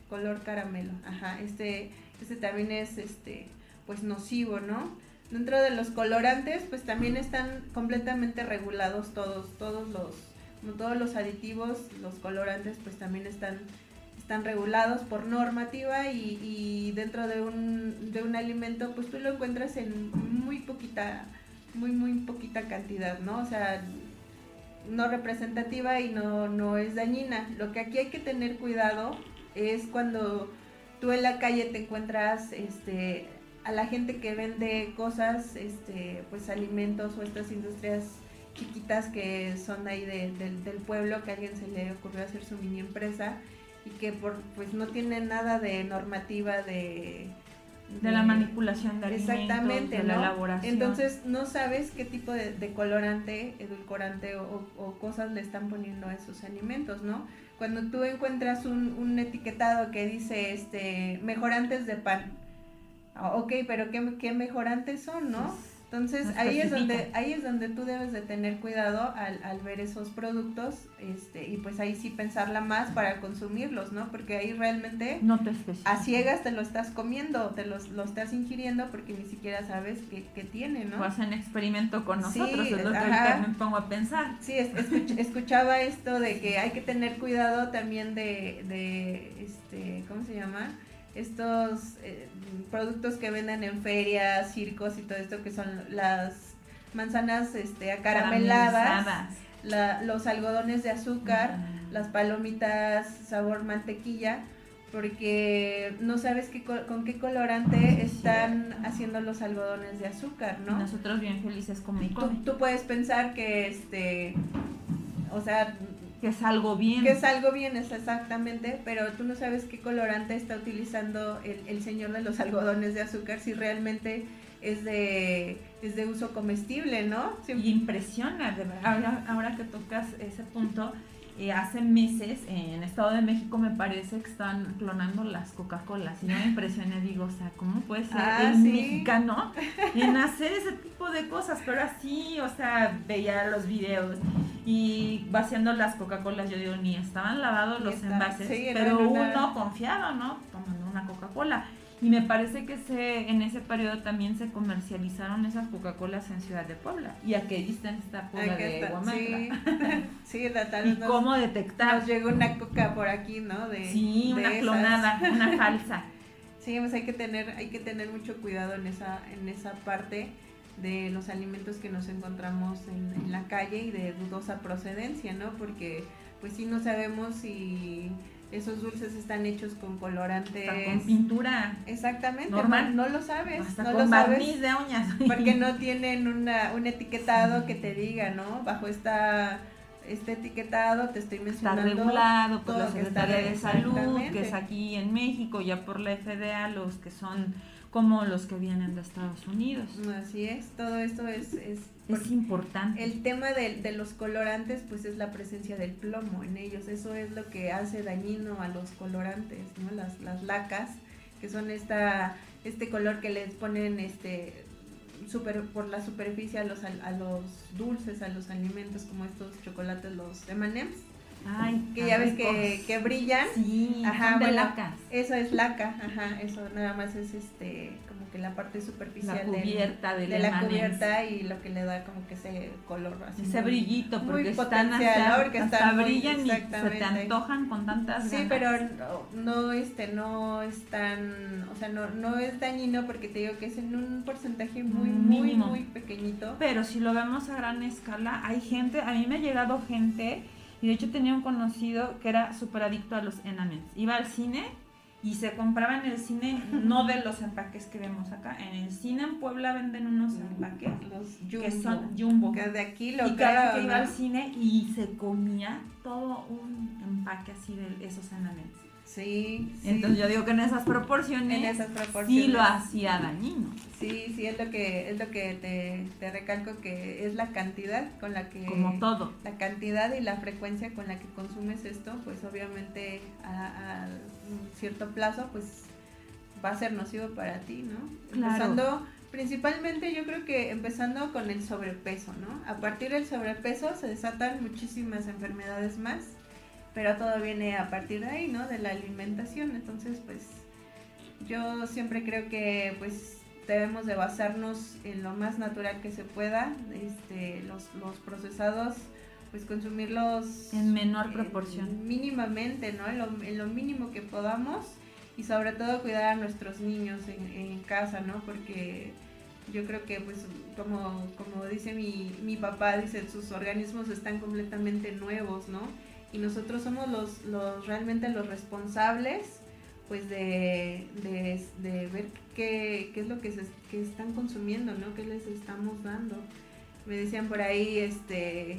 color caramelo. Ajá este este también es este pues nocivo no dentro de los colorantes pues también están completamente regulados todos todos los todos los aditivos los colorantes pues también están están regulados por normativa y, y dentro de un, de un alimento pues tú lo encuentras en muy poquita muy muy poquita cantidad no o sea no representativa y no, no es dañina. Lo que aquí hay que tener cuidado es cuando tú en la calle te encuentras este, a la gente que vende cosas, este, pues alimentos o estas industrias chiquitas que son ahí del pueblo, que a alguien se le ocurrió hacer su mini empresa y que por, pues no tienen nada de normativa de de, la manipulación de alimentos, exactamente, de la elaboración. Entonces no sabes qué tipo de, colorante, edulcorante o, cosas le están poniendo a esos alimentos, ¿no? Cuando tú encuentras un, un etiquetado que dice este mejorantes de pan, ah, ok, pero ¿qué, qué mejorantes son, no? Entonces ahí es donde ahí es donde tú debes de tener cuidado al, al, ver esos productos este y pues ahí sí pensarla más para consumirlos, ¿no? Porque ahí realmente no te a ciegas te lo estás comiendo, te los, lo estás ingiriendo porque ni siquiera sabes qué, qué tiene, ¿no? O hacen experimento con nosotros, es lo que ahorita me pongo a pensar. Sí, escuchaba esto de que hay que tener cuidado también de, de este, ¿cómo se llama? Estos eh, productos que venden en ferias, circos y todo esto, que son las manzanas este, acarameladas, los algodones de azúcar, las palomitas sabor mantequilla, porque no sabes qué, con qué colorante están haciendo los algodones de azúcar, ¿no? nosotros bien felices con mi tú, tú puedes pensar que, este, o sea, que es algo bien. Que es algo bien, es exactamente, pero tú no sabes qué colorante está utilizando el, el señor de los algodones de azúcar, si realmente es de, es de uso comestible, ¿no? Y impresiona, de verdad. Ahora, ahora que tocas ese punto, eh, hace meses en Estado de México me parece que están clonando las Coca-Colas. Y yo me impresioné, digo, o sea, ¿cómo puede ser ah, el mexicano (laughs) en hacer ese tipo de cosas? Pero así, o sea, veía los videos y vaciando las Coca-Colas, yo digo, ni estaban lavados los envases, pero uno confiado, ¿no? Tomando una Coca-Cola. Y me parece que se, en ese periodo también se comercializaron esas Coca-Colas en Ciudad de Puebla. ¿Y a qué distancia está Puebla de Guamantla? Sí, (laughs) ¿Y cómo detectar? Nos llegó una Coca por aquí, ¿no? De, sí, una clonada, una (laughs) falsa. Sí, pues hay que tener, hay que tener mucho cuidado en esa, en esa parte de los alimentos que nos encontramos en, en la calle y de dudosa procedencia, ¿no? Porque pues sí no sabemos si esos dulces están hechos con colorantes. con pintura. Exactamente. Normal. No, lo sabes. Hasta no con lo sabes. de uñas. (laughs) Porque no tienen una, un etiquetado que te diga, ¿no? Bajo esta este etiquetado te estoy mencionando. Está regulado por la Secretaría de Salud, que es aquí en México, ya por la FDA, los que son como los que vienen de Estados Unidos. Así es, todo esto es... Es, es importante. El tema de, de, los colorantes, pues es la presencia del plomo en ellos, eso es lo que hace dañino a los colorantes, ¿no? Las, las lacas, que son esta, este color que les ponen este super, por la superficie a los, a, los dulces, a los alimentos como estos chocolates, los M&M's Ay, que ya ves que, que, brillan. Sí, ajá, de lacas. Eso es laca, ajá, eso nada más es este como que la parte superficial la cubierta de la cubierta y lo que le da como que ese color así. Ese brillito porque están hasta, porque están brillan y se te antojan con tantas Sí, pero no, este no es tan, o sea, no no es dañino porque te digo que es en un porcentaje muy muy muy pequeñito. Pero si lo vemos a gran escala, hay gente, a mí me ha llegado gente y de hecho tenía un conocido que era súper adicto a los enamels. Iba al cine y se compraba en el cine, no de los empaques que vemos acá, en el cine en Puebla venden unos empaques los que son jumbo. Que de aquí lo y cada que iba al cine y se comía todo un empaque así de esos enamels. Sí, Entonces yo digo que en esas proporciones, en esas proporciones sí lo hacía dañino. Sí, sí, es lo que, es lo que te, te, recalco que es la cantidad con la que... Como todo. La cantidad y la frecuencia con la que consumes esto, pues obviamente a, un cierto plazo, pues va a ser nocivo para ti, ¿no? Claro. Empezando, principalmente yo creo que empezando con el sobrepeso, ¿no? A partir del sobrepeso se desatan muchísimas enfermedades más pero todo viene a partir de ahí, ¿no? De la alimentación. Entonces, pues yo siempre creo que pues debemos de basarnos en lo más natural que se pueda, este, los, los procesados, pues consumirlos en menor proporción. mínimamente, ¿no? En lo, en lo, mínimo que podamos y sobre todo cuidar a nuestros niños en, en casa, ¿no? Porque yo creo que pues como, como dice mi, mi papá, dice, sus organismos están completamente nuevos, ¿no? Y nosotros somos los, los realmente los responsables pues de, de, de ver qué, qué, es lo que, se, que están consumiendo, ¿no? ¿Qué les estamos dando? Me decían por ahí, este,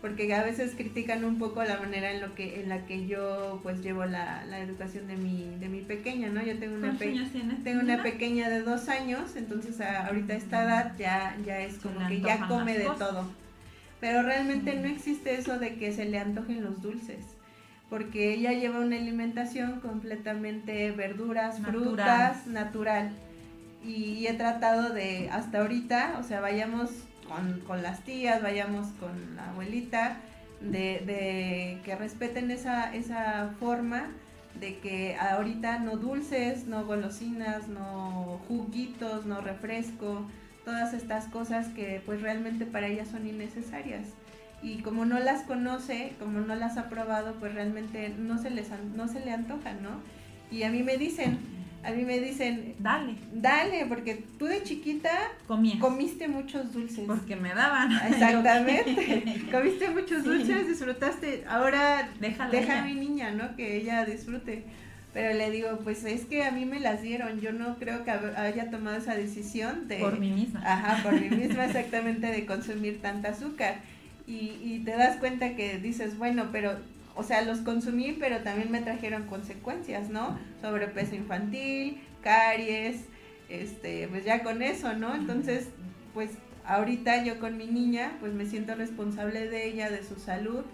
porque a veces critican un poco la manera en lo que en la que yo pues llevo la, la educación de mi de mi pequeña no yo tengo una tengo una pequeña de dos años entonces ahorita a esta edad ya ya es como que ya come de todo pero realmente no existe eso de que se le antojen los dulces porque ella lleva una alimentación completamente verduras, frutas, natural. Y he tratado de, hasta ahorita, o sea, vayamos con, las tías, vayamos con la abuelita, de, que respeten esa, esa forma de que ahorita no dulces, no golosinas, no juguitos, no refresco, todas estas cosas que pues realmente para ellas son innecesarias y como no las conoce, como no las ha probado, pues realmente no se les no se le antoja, ¿no? Y a mí me dicen, a mí me dicen, dale, dale, porque tú de chiquita comiste muchos dulces. Porque me daban. (laughs) Exactamente. (laughs) comiste muchos dulces, disfrutaste. Ahora deja a mi niña, ¿no? Que ella disfrute. Pero le digo, pues es que a mí me las dieron. Yo no creo que haya tomado esa decisión de. Por mí misma. Ajá, por mí misma, (laughs) exactamente, de consumir tanta azúcar y, y te das cuenta que dices, bueno, pero, o sea, los consumí, pero también me trajeron consecuencias, ¿no? Sobrepeso infantil, caries, este, pues ya con eso, ¿no? Entonces, pues ahorita yo con mi niña, pues me siento responsable de ella, de su salud,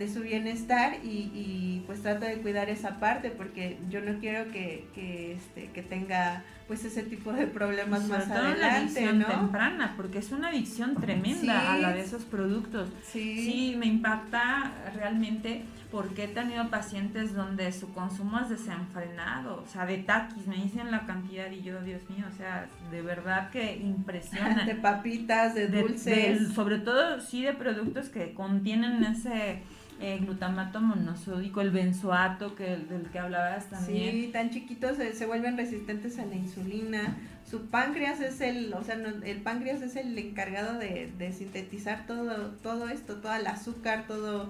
de su bienestar y, y, pues trato de cuidar esa parte porque yo no quiero que, que, este, que tenga pues ese tipo de problemas más adelante, la ¿no? temprana, porque es una adicción tremenda a la de esos productos. Sí. sí, me impacta realmente porque he tenido pacientes donde su consumo es desenfrenado, o sea, de taquis, me dicen la cantidad y yo, Dios mío, o sea, de verdad que impresiona. (laughs) de papitas, de dulces. sobre todo, sí, de productos que contienen ese eh, glutamato monosódico, el benzoato que, del que hablabas también. Sí, tan chiquitos se, vuelven resistentes a la insulina. Su páncreas es el, o sea, el páncreas es el encargado de, sintetizar todo, todo esto, todo el azúcar, todo,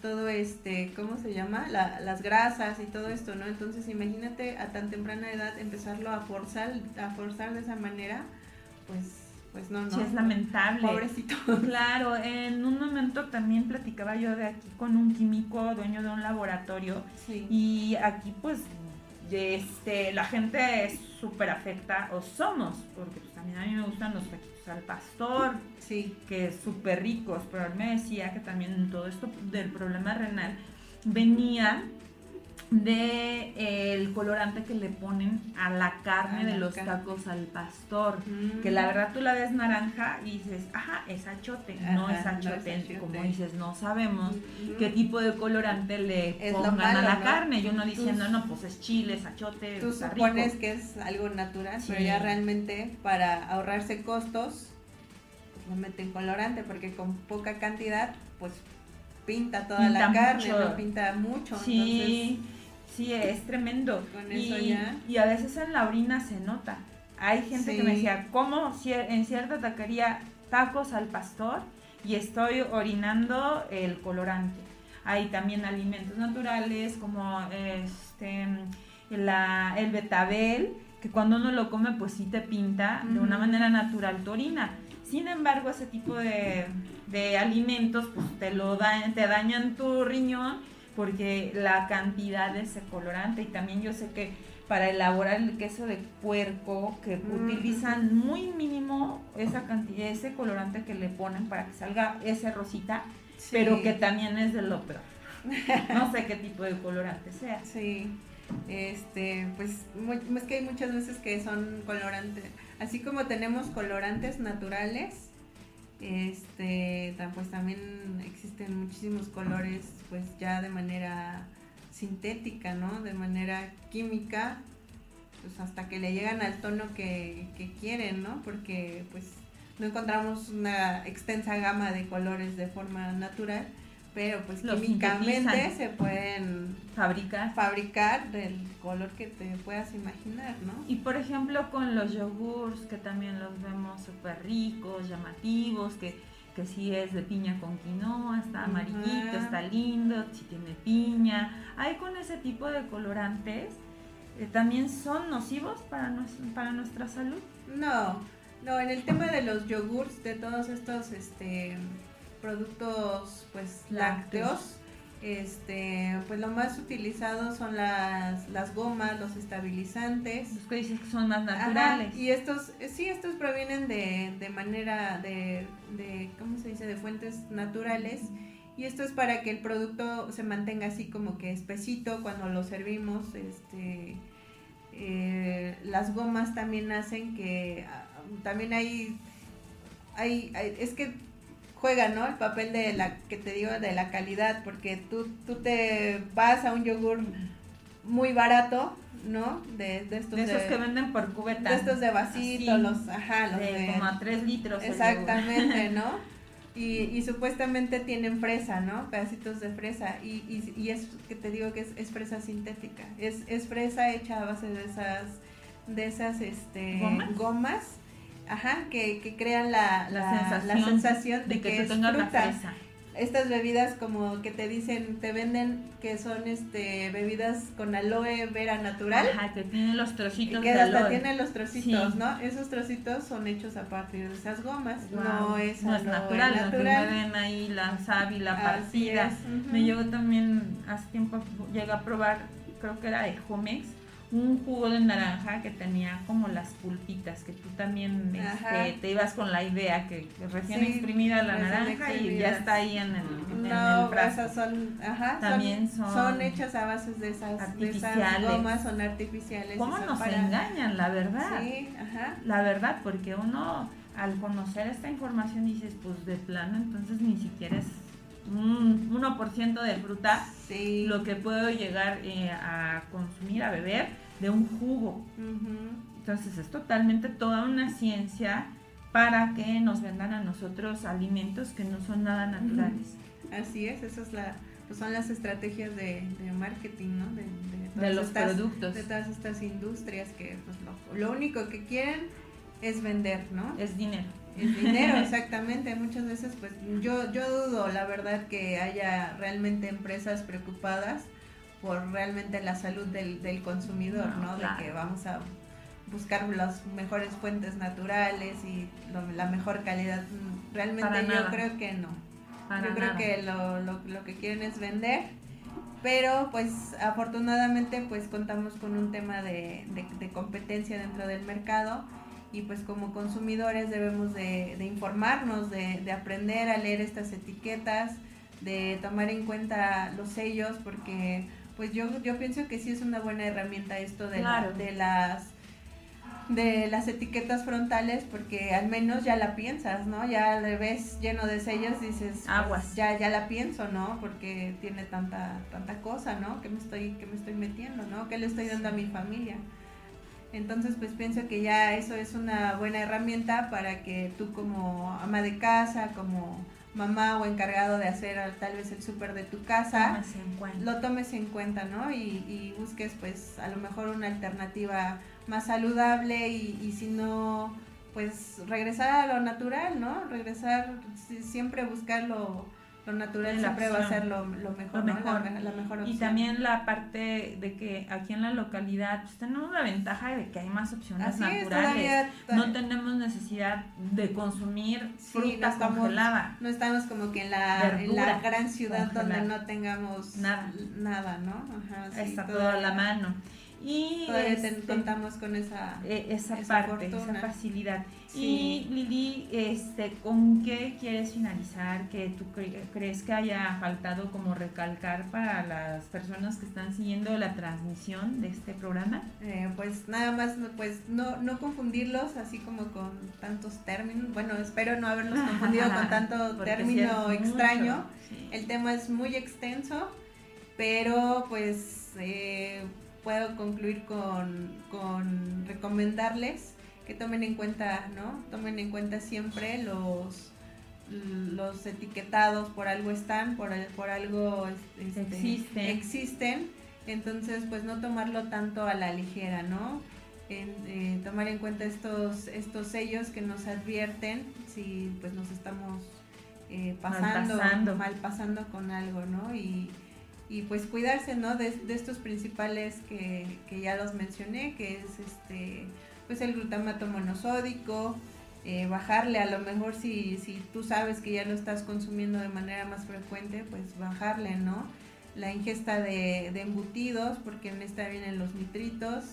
todo este, ¿cómo se llama? las grasas y todo esto, ¿no? Entonces imagínate a tan temprana edad empezarlo a forzar, a forzar de esa manera, pues pues no, no. Sí, es lamentable. Pobrecito. Claro, en un momento también platicaba yo de aquí con un químico dueño de un laboratorio y aquí pues este, la gente es súper afecta, o somos, porque pues también a mí me gustan los taquitos al pastor, sí. que es súper ricos, pero él me decía que también todo esto del problema renal venía de eh, el colorante que le ponen a la carne de los tacos al pastor, que la mm. verdad tú la ves naranja y dices, ajá, es achote, no es achote, como dices, no sabemos qué tipo de colorante le pongan a la carne, y uno diciendo, no, pues es chile, es achote, Tú supones que es algo natural, pero ya realmente para ahorrarse costos, pues lo meten colorante, porque con poca cantidad, pues pinta toda la carne, no pinta mucho, sí. Sí, es tremendo. y, y a veces en la orina se nota. Hay gente que me decía, ¿cómo en cierta taquería tacos al pastor y estoy orinando el colorante? Hay también alimentos naturales como este la, el betabel, que cuando uno lo come pues sí te pinta de una manera natural tu orina. Sin embargo, ese tipo de, de alimentos pues te lo da, te dañan tu riñón porque la cantidad de ese colorante y también yo sé que para elaborar el queso de puerco que utilizan muy mínimo esa cantidad ese colorante que le ponen para que salga ese rosita pero que también es de lo peor. No sé qué tipo de colorante sea. Sí este pues es que hay muchas veces que son colorantes así como tenemos colorantes naturales este, pues también existen muchísimos colores, pues ya de manera sintética, ¿no? De manera química, pues hasta que le llegan al tono que, que quieren, ¿no? Porque pues no encontramos una extensa gama de colores de forma natural pero pues químicamente se pueden fabricar fabricar del color que te puedas imaginar, ¿no? Y por ejemplo con los yogurts que también los vemos súper ricos, llamativos, que, que si es de piña con quinoa, está amarillito, está lindo, si tiene piña. Hay con ese tipo de colorantes, eh, ¿también son nocivos para, para nuestra salud? No, no, en el tema de los yogurts, de todos estos este, productos pues lácteos, este, pues lo más utilizado son las, las gomas, los estabilizantes. Los que dices que son más naturales. y estos, sí, estos provienen de, de manera de, de, ¿cómo se dice?, de fuentes naturales. Y esto es para que el producto se mantenga así como que espesito cuando lo servimos. Este, eh, las gomas también hacen que ah, también hay, hay, hay, es que juega, ¿no? El papel de la, que te digo, de la calidad, porque tú, tú te vas a un yogur muy barato, ¿no? De, de estos de esos que venden por cubeta. De estos de vasito, los, ajá, los de, como a tres litros. Exactamente, ¿no? (laughs) Y, y, supuestamente tienen fresa, ¿no? Pedacitos de fresa. Y, y, y, es que te digo que es, es fresa sintética. Es, es, fresa hecha a base de esas, de esas este, gomas ajá, que, que crean la, la, sensación, de, que, es fruta. Estas bebidas como que te dicen, te venden que son este bebidas con aloe vera natural. Ajá, que tienen los trocitos que hasta tienen los trocitos, ¿no? Esos trocitos son hechos a partir de esas gomas. No es, no es natural, natural. ven ahí la sábila partida. Me llegó también, hace tiempo llegué a probar, creo que era de Jumex un jugo de naranja que tenía como las pulpitas, que tú también este, te ibas con la idea que recién exprimida la naranja y ya está ahí en el, no, Esas son, ajá, también son, son, hechas a base de esas, artificiales. gomas, son artificiales. ¿Cómo nos engañan, la verdad? Sí, ajá. La verdad, porque uno al conocer esta información dices, pues de plano, entonces ni siquiera es un 1% de fruta lo que puedo llegar eh, a consumir, a beber de un jugo. Entonces es totalmente toda una ciencia para que nos vendan a nosotros alimentos que no son nada naturales. Así es, esas la, pues son las estrategias de, marketing, ¿no? De, los productos. De todas estas industrias que pues, lo, lo único que quieren es vender, ¿no? Es dinero el dinero, exactamente. Muchas veces, pues yo, yo dudo, la verdad, que haya realmente empresas preocupadas por realmente la salud del, del consumidor, ¿no? De que vamos a buscar las mejores fuentes naturales y la mejor calidad. Realmente yo creo que no. yo creo que lo, lo, lo que quieren es vender pero pues afortunadamente pues contamos con un tema de, de, competencia dentro del mercado y pues como consumidores debemos de, informarnos, de, aprender a leer estas etiquetas, de tomar en cuenta los sellos, porque pues yo, yo pienso que sí es una buena herramienta esto de, de las de las etiquetas frontales porque al menos ya la piensas, ¿no? Ya le ves lleno de sellos dices, pues, ya ya la pienso, ¿no? Porque tiene tanta tanta cosa, ¿no? Que me estoy que me estoy metiendo, ¿no? Que le estoy dando a mi familia. Entonces, pues pienso que ya eso es una buena herramienta para que tú como ama de casa, como mamá o encargado de hacer tal vez el súper de tu casa, lo tomes en cuenta, ¿no? Y, busques pues a lo mejor una alternativa más saludable y, y si no, pues regresar a lo natural, ¿no? Regresar, siempre buscarlo lo natural siempre va a ser lo, mejor, La, mejor opción. Y también la parte de que aquí en la localidad pues, tenemos la ventaja de que hay más opciones naturales. no tenemos necesidad de consumir fruta congelada. No estamos como que en la, la gran ciudad donde no tengamos nada, nada ¿no? Ajá, Está todo a la mano. Y Todavía este, contamos con esa, e, esa, parte, esa facilidad. Y Lili, este, ¿con qué quieres finalizar? ¿Que tú crees que haya faltado como recalcar para las personas que están siguiendo la transmisión de este programa? Eh, pues nada más, pues no, no confundirlos así como con tantos términos. Bueno, espero no haberlos confundido con (laughs) tanto término extraño. El tema es muy extenso, pero pues... Eh, puedo concluir con, con recomendarles que tomen en cuenta, ¿no? Tomen en cuenta siempre los los etiquetados por algo están, por, por algo este, existen. Entonces, pues no tomarlo tanto a la ligera, ¿no? En, eh, tomar en cuenta estos, estos sellos que nos advierten si pues nos estamos eh, pasando, Malpasando. mal pasando con algo, ¿no? Y, y pues cuidarse, ¿no? De, de estos principales que, que ya los mencioné, que es este, pues el glutamato monosódico, eh, bajarle a lo mejor si, si tú sabes que ya lo estás consumiendo de manera más frecuente, pues bajarle, ¿no? La ingesta de, embutidos, porque en esta vienen los nitritos,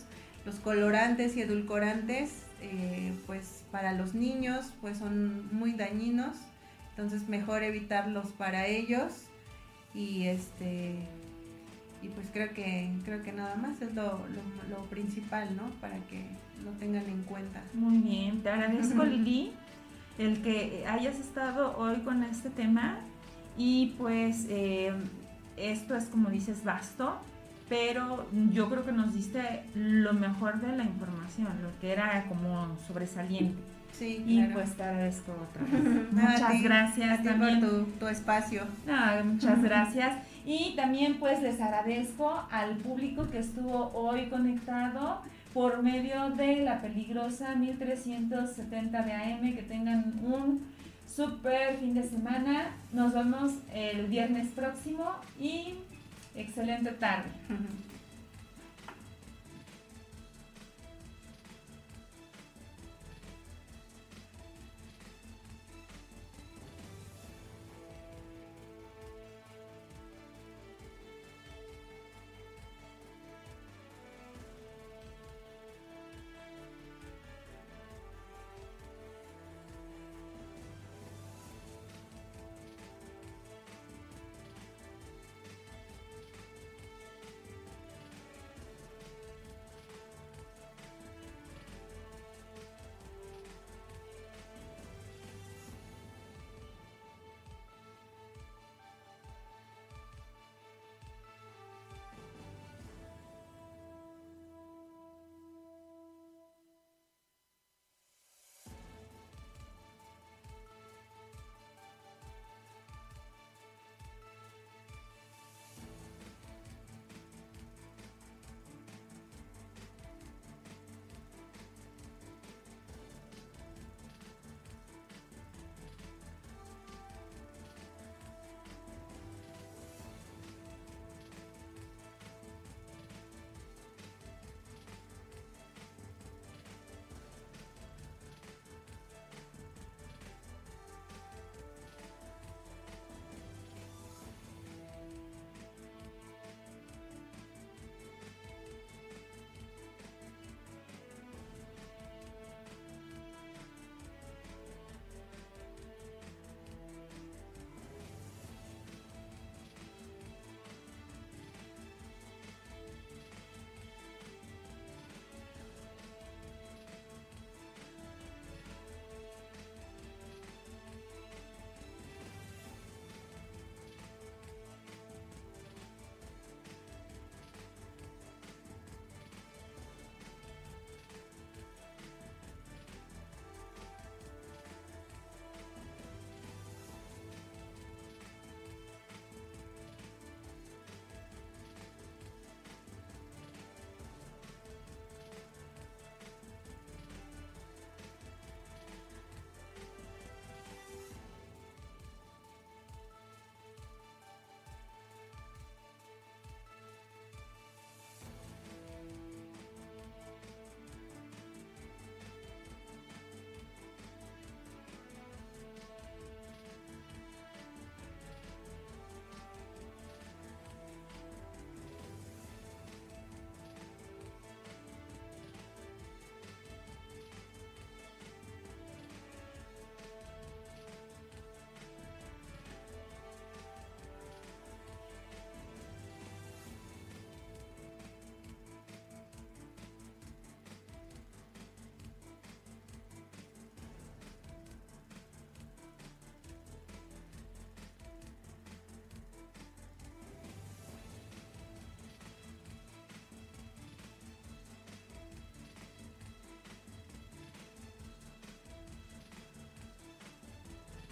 los colorantes y edulcorantes, eh, pues para los niños, pues son muy dañinos, entonces mejor evitarlos para ellos y este y pues creo que creo que nada más es lo, lo, lo principal, ¿no? Para que lo tengan en cuenta. Muy bien, te agradezco (laughs) Lili el que hayas estado hoy con este tema y pues eh, esto es como dices vasto, pero yo creo que nos diste lo mejor de la información, lo que era como sobresaliente. Sí, Y claro. pues te agradezco otra vez. (laughs) Muchas ti, gracias también. por tu, tu espacio. No, muchas gracias. Y también pues les agradezco al público que estuvo hoy conectado por medio de la peligrosa 1370 de AM. Que tengan un super fin de semana. Nos vemos el viernes próximo y excelente tarde.